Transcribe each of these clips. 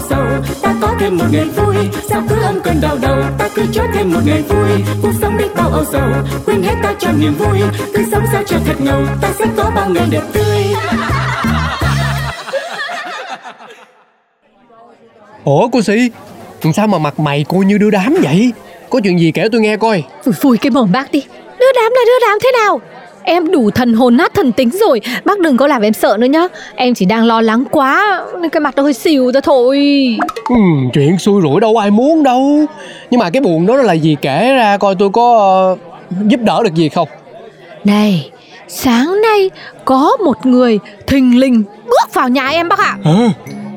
sầu ta có thêm một ngày vui sao cứ âm cơn đau đầu? Ta cứ cho thêm một ngày vui cuộc sống đi bao âu sầu. Quên hết ta cho niềm vui cứ sống sao cho thật ngầu. Ta sẽ có bao ngày đẹp tươi. Ủa cô sĩ Sao mà mặt mày cô như đưa đám vậy? Có chuyện gì kể tôi nghe coi. Phủi phủi cái mồm bác đi. Đưa đám là đưa đám thế nào Em đủ thần hồn nát thần tính rồi. Bác đừng có làm em sợ nữa nhá. Em chỉ đang lo lắng quá Nên cái mặt nó hơi xìu ra thôi. Ừ, Chuyện xui rủi đâu ai muốn đâu. Nhưng mà cái buồn đó là gì kể ra coi tôi có uh, giúp đỡ được gì không? Này Sáng nay có một người thình lình bước vào nhà em bác ạ. À.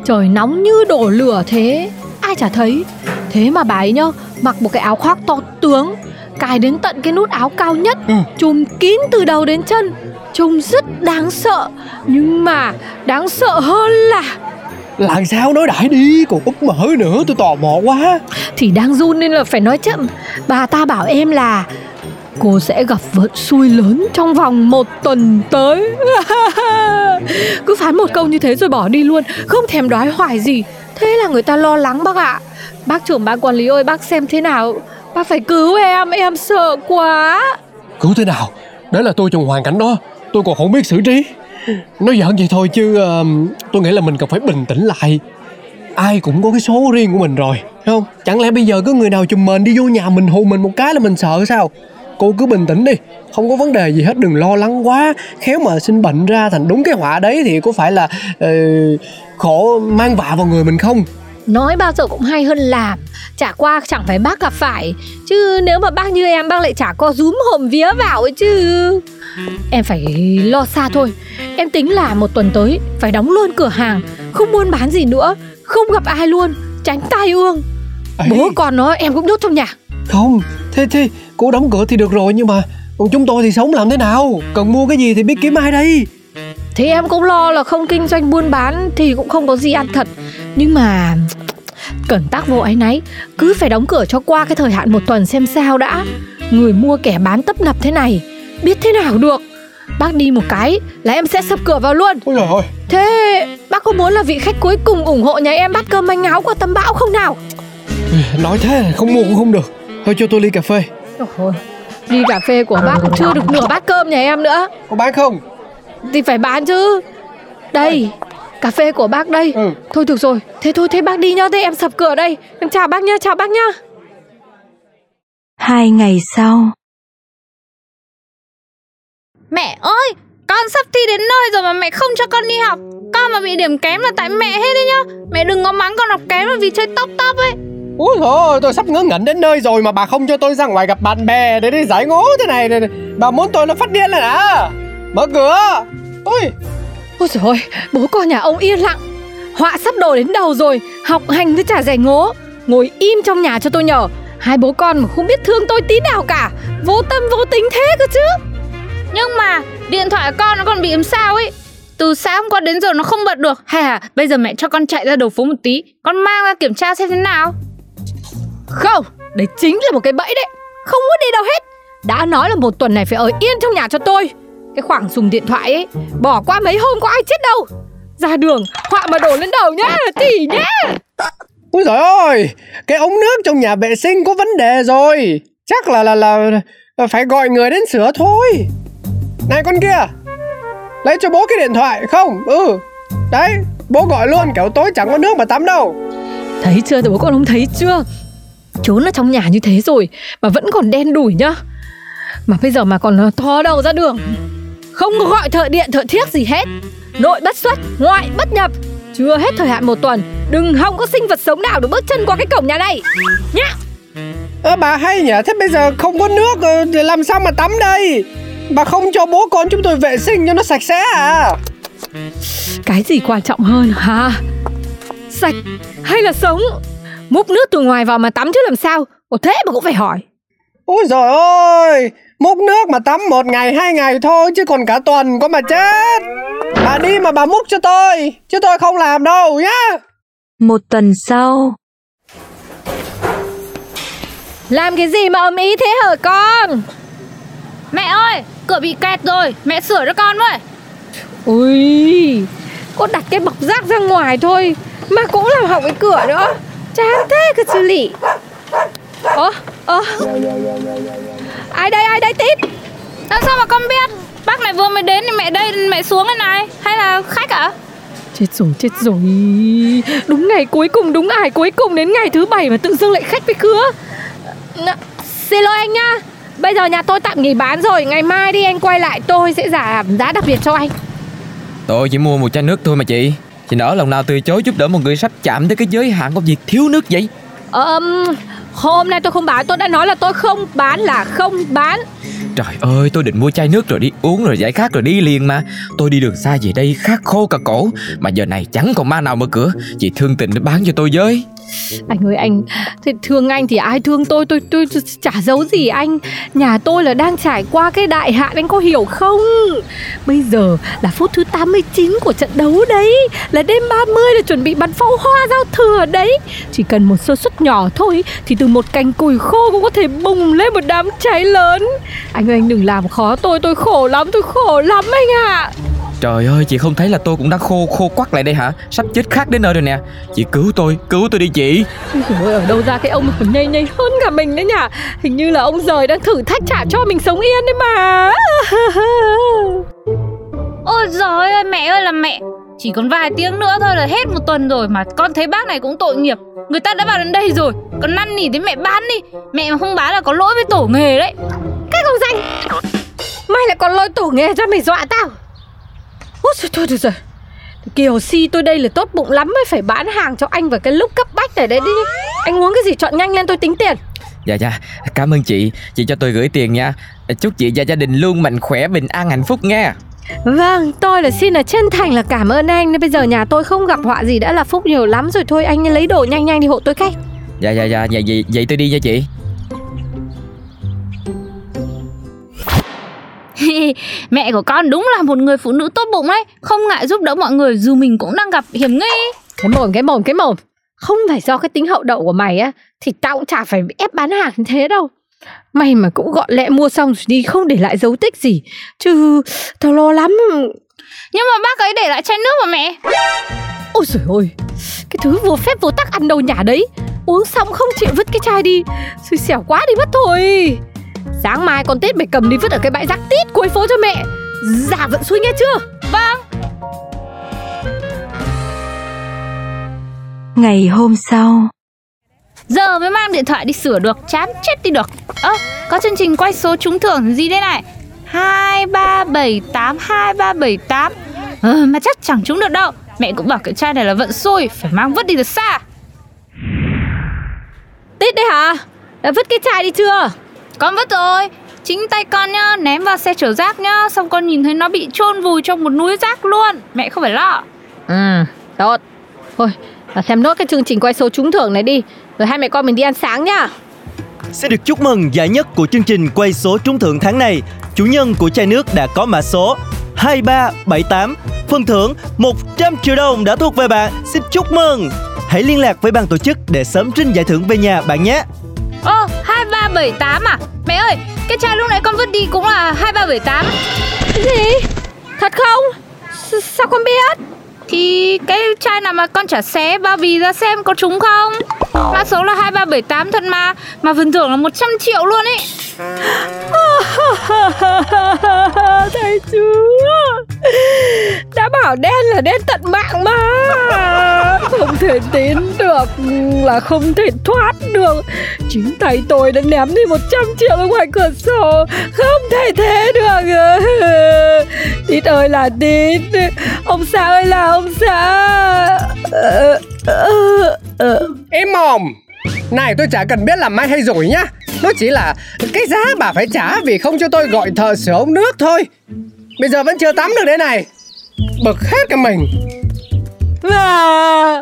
Trời nóng như đổ lửa thế. Ai chả thấy. Thế mà bà ấy nhá Mặc một cái áo khoác to tướng Cài đến tận cái nút áo cao nhất. Ừ. Trùm kín từ đầu đến chân. Trông rất đáng sợ. Nhưng mà đáng sợ hơn là Làm sao? Nói đại đi. Còn úp mở nữa. Tôi tò mò quá. Thì đang run nên là phải nói chậm. Bà ta bảo em là Cô sẽ gặp vận xui lớn trong vòng một tuần tới. Cứ phán một câu như thế rồi bỏ đi luôn. Không thèm đoái hoài gì. Thế là người ta lo lắng bác ạ. Bác trưởng ban quản lý ơi bác xem thế nào Bác phải cứu em em sợ quá. Cứu thế nào? Đấy là tôi trong hoàn cảnh đó. Tôi còn không biết xử trí. Nói giỡn vậy thôi chứ uh, Tôi nghĩ là mình cần phải bình tĩnh lại. Ai cũng có cái số riêng của mình rồi không? Chẳng lẽ bây giờ cứ người nào chùm mền đi vô nhà mình hù mình một cái là mình sợ sao? Cô cứ bình tĩnh đi Không có vấn đề gì hết đừng lo lắng quá. Khéo mà sinh bệnh ra thành đúng cái họa đấy Thì có phải là uh, khổ mang vạ vào người mình không? Nói bao giờ cũng hay hơn làm. Chả qua chẳng phải bác gặp phải. Chứ nếu mà bác như em bác lại chả có rúm hồn vía vào ấy chứ. Em phải lo xa thôi. Em tính là một tuần tới Phải đóng luôn cửa hàng Không buôn bán gì nữa Không gặp ai luôn Tránh tai ương. Ấy. Bố con nó em cũng nhốt trong nhà. Không Thế thế cô đóng cửa thì được rồi Nhưng mà còn chúng tôi thì sống làm thế nào? Cần mua cái gì thì biết kiếm ai đây? Thế em cũng lo là không kinh doanh buôn bán Thì cũng không có gì ăn thật Nhưng mà Cẩn tác vô ấy nấy Cứ phải đóng cửa cho qua cái thời hạn một tuần xem sao đã. Người mua kẻ bán tấp nập thế này Biết thế nào được? Bác đi một cái là em sẽ sập cửa vào luôn. Ôi trời ơi. Thế bác có muốn là vị khách cuối cùng ủng hộ nhà em bát cơm manh áo qua tấm bão không nào? Nói thế không mua cũng không được. Thôi cho tôi ly cà phê. Ôi, Ly cà phê của bác cũng chưa được nửa bát cơm nhà em nữa. Có bán không? Thì phải bán chứ. Đây Cà phê của bác đây. Ừ. Thôi được rồi. Thế thôi thế bác đi nhá. Thế em sập cửa đây. Em chào bác nhá Chào bác nhá. Hai ngày sau. Mẹ ơi Con sắp thi đến nơi rồi mà mẹ không cho con đi học. Con mà bị điểm kém là tại mẹ hết đấy nhá. Mẹ đừng có mắng con học kém là vì chơi tóc tóc ấy. Úi thôi tôi sắp ngớ ngẩn đến nơi rồi mà bà không cho tôi ra ngoài gặp bạn bè để đi giải ngố thế này, này, Bà muốn tôi nó phát điên lên à? Mở cửa. Ôi Ôi trời ơi, bố con nhà ông yên lặng. Họa sắp đổ đến đầu rồi Học hành với trả rẻ ngố. Ngồi im trong nhà cho tôi nhờ. Hai bố con mà không biết thương tôi tí nào cả. Vô tâm vô tính thế cơ chứ. Nhưng mà điện thoại con nó còn bị làm sao ấy? Từ sáng hôm qua đến giờ nó không bật được. Hay là bây giờ mẹ cho con chạy ra đầu phố một tí. Con mang ra kiểm tra xem thế nào. Không, đấy chính là một cái bẫy đấy. Không muốn đi đâu hết. Đã nói là một tuần này phải ở yên trong nhà cho tôi cái khoảng dùng điện thoại ấy Bỏ qua mấy hôm có ai chết đâu. Ra đường họa mà đổ lên đầu nhá Tỷ nhá. Úi giời ơi Cái ống nước trong nhà vệ sinh có vấn đề rồi. Chắc là là là Phải gọi người đến sửa thôi. Này con kia Lấy cho bố cái điện thoại không Ừ. Đấy bố gọi luôn kiểu tối chẳng có nước mà tắm đâu. Thấy chưa bố con không thấy chưa? Trốn ở trong nhà như thế rồi Mà vẫn còn đen đủi nhá. Mà bây giờ mà còn thò đầu ra đường không có gọi thợ điện thợ thiếc gì hết Nội bất xuất, ngoại bất nhập Chưa hết thời hạn một tuần Đừng hòng có sinh vật sống nào được bước chân qua cái cổng nhà này Nhá à, Bà hay nhỉ Thế bây giờ không có nước ờ, thì làm sao mà tắm đây Bà không cho bố con chúng tôi vệ sinh cho nó sạch sẽ à Cái gì quan trọng hơn hả? Sạch hay là sống? Múc nước từ ngoài vào mà tắm chứ làm sao? Ồ thế mà cũng phải hỏi. Ôi trời ơi, múc nước mà tắm một ngày hai ngày thôi chứ còn cả tuần có mà chết. Bà đi mà bà múc cho tôi, chứ tôi không làm đâu nhá. Một tuần sau, Làm cái gì mà ầm ý thế hả con? Mẹ ơi, cửa bị kẹt rồi, mẹ sửa cho con với. Ui, con đặt cái bọc rác ra ngoài thôi mà cũng làm hỏng cái cửa nữa. Chán thế cơ chứ lị. Ơ, ơ. Ai đây, ai đây Tít? Làm sao mà con biết? Bác này vừa mới đến thì mẹ đây mẹ xuống cái này hay là khách à? Chết rồi, chết rồi. Đúng ngày cuối cùng, đúng ải cuối cùng đến ngày thứ bảy mà tự dưng lại khách với cứa. N- xin lỗi anh nhá. Bây giờ nhà tôi tạm nghỉ bán rồi, ngày mai đi anh quay lại tôi sẽ giảm giá đặc biệt cho anh. Tôi chỉ mua một chai nước thôi mà chị Chị nỡ lòng nào từ chối giúp đỡ một người sắp chạm tới cái giới hạn của việc thiếu nước vậy Ờm, hôm nay tôi không bán, tôi đã nói là tôi không bán là không bán. Trời ơi tôi định mua chai nước rồi đi uống rồi giải khát rồi đi liền mà. Tôi đi đường xa về đây khát khô cả cổ Mà giờ này chẳng còn ma nào mở cửa. Chị thương tình để bán cho tôi với. Anh ơi anh thì Thương anh thì ai thương tôi? Tôi, tôi tôi chả giấu gì anh. Nhà tôi là đang trải qua cái đại hạn Anh có hiểu không? Bây giờ là phút thứ 89 của trận đấu đấy. Là đêm 30 là chuẩn bị bắn pháo hoa giao thừa đấy. Chỉ cần một sơ suất nhỏ thôi Thì từ một cành củi khô cũng có thể bùng lên một đám cháy lớn. Anh ơi anh đừng làm khó tôi. Tôi khổ lắm tôi khổ lắm anh ạ. Trời ơi chị không thấy là tôi cũng đang khô khô quắc lại đây hả? Sắp chết khát đến nơi rồi nè. Chị cứu tôi cứu tôi đi chị. Ôi ở đâu ra cái ông mà còn nhây nhây hơn cả mình đấy nhỉ? Hình như là ông rời đang thử thách trả cho mình sống yên đấy mà. Ôi giời ơi mẹ ơi là mẹ. Chỉ còn vài tiếng nữa thôi là hết một tuần rồi Mà con thấy bác này cũng tội nghiệp. Người ta đã vào đến đây rồi Còn năn nỉ đến mẹ bán đi. Mẹ mà không bán là có lỗi với tổ nghề đấy. Cái không danh. Mày lại còn lôi tổ nghề ra mày dọa tao Trời thôi được rồi. Kiều si tôi đây là tốt bụng lắm mới phải bán hàng cho anh vào cái lúc cấp bách này. Đấy đi. Anh uống cái gì chọn nhanh lên tôi tính tiền. Dạ dạ. Cảm ơn chị. Chị cho tôi gửi tiền nha. Chúc chị và gia đình luôn mạnh khỏe bình an hạnh phúc nha. Vâng, tôi là xin là chân thành là cảm ơn anh. Nên bây giờ nhà tôi không gặp họa gì đã là phúc nhiều lắm rồi. Thôi anh lấy đồ nhanh nhanh đi hộ tôi cái Dạ dạ dạ. Vậy, vậy, vậy tôi đi nha chị Mẹ của con đúng là một người phụ nữ tốt bụng đấy Không ngại giúp đỡ mọi người dù mình cũng đang gặp hiểm nguy Cái mồm, cái mồm, cái mồm. Không phải do cái tính hậu đậu của mày á Thì tao cũng chả phải ép bán hàng như thế đâu. Mày mà cũng gọn lẹ mua xong rồi đi Không để lại dấu tích gì. Chứ tao lo lắm. Nhưng mà bác ấy để lại chai nước mà mẹ. Ôi trời ơi Cái thứ vô phép vô tắc ăn đâu nhà đấy. Uống xong không chịu vứt cái chai đi. Xui xẻo quá đi mất thôi Sáng mai con Tết mày cầm đi vứt ở cái bãi rác tít cuối phố cho mẹ. Giả vận xui nghe chưa? Vâng. Ngày hôm sau, Giờ mới mang điện thoại đi sửa được Chán chết đi được. Ơ có chương trình quay số trúng thưởng gì đây này? 2378 2378 Ờ mà chắc chẳng trúng được đâu. Mẹ cũng bảo cái chai này là vận xui Phải mang vứt đi được xa. Tít đấy hả? Đã vứt cái chai đi chưa Con vứt rồi Chính tay con nhá Ném vào xe chở rác nhá Xong con nhìn thấy nó bị chôn vùi trong một núi rác luôn Mẹ không phải lo Ừ tốt Thôi là xem nốt cái chương trình quay số trúng thưởng này đi Rồi hai mẹ con mình đi ăn sáng nhá Xin được chúc mừng giải nhất của chương trình quay số trúng thưởng tháng này. Chủ nhân của chai nước đã có mã số 2378. Phần thưởng 100 triệu đồng đã thuộc về bạn. Xin chúc mừng. Hãy liên lạc với ban tổ chức để sớm trinh giải thưởng về nhà bạn nhé. Ô 2378 à? Mẹ ơi Cái chai lúc nãy con vứt đi cũng là 2378 Cái gì? Thật không? S- Sao con biết? Thì cái chai nào mà con chả xé bao bì ra xem có trúng không? Mã số là 2378 thật mà Mà phần thưởng là 100 triệu luôn ý. Thầy chúa Đã bảo đen là đen tận mạng mà thể tin được Là không thể thoát được. Chính tay tôi đã ném đi 100 triệu ra ngoài cửa sổ. Không thể thế được. Tít ơi là Tít. Ông xã ơi là ông xã. Im mồm. Này tôi chả cần biết là may hay rủi nhá. Nó chỉ là cái giá bà phải trả vì không cho tôi gọi thợ sửa ống nước thôi. Bây giờ vẫn chưa tắm được đây này. Bật hết cả màn à.